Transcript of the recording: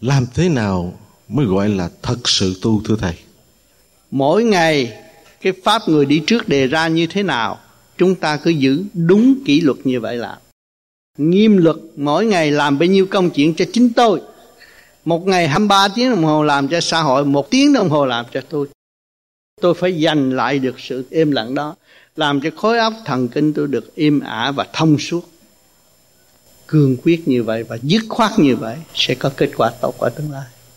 làm thế nào mới gọi là thật sự tu, thưa thầy? Mỗi ngày, cái pháp người đi trước đề ra như thế nào, chúng ta cứ giữ đúng kỷ luật như vậy làm nghiêm luật mỗi ngày làm bao nhiêu công chuyện cho chính tôi. Một ngày 23 tiếng đồng hồ làm cho xã hội, một tiếng đồng hồ làm cho tôi. Tôi phải giành lại được sự im lặng đó, làm cho khối óc thần kinh tôi được im ả và thông suốt cương quyết như vậy và dứt khoát như vậy sẽ có kết quả tốt ở tương lai.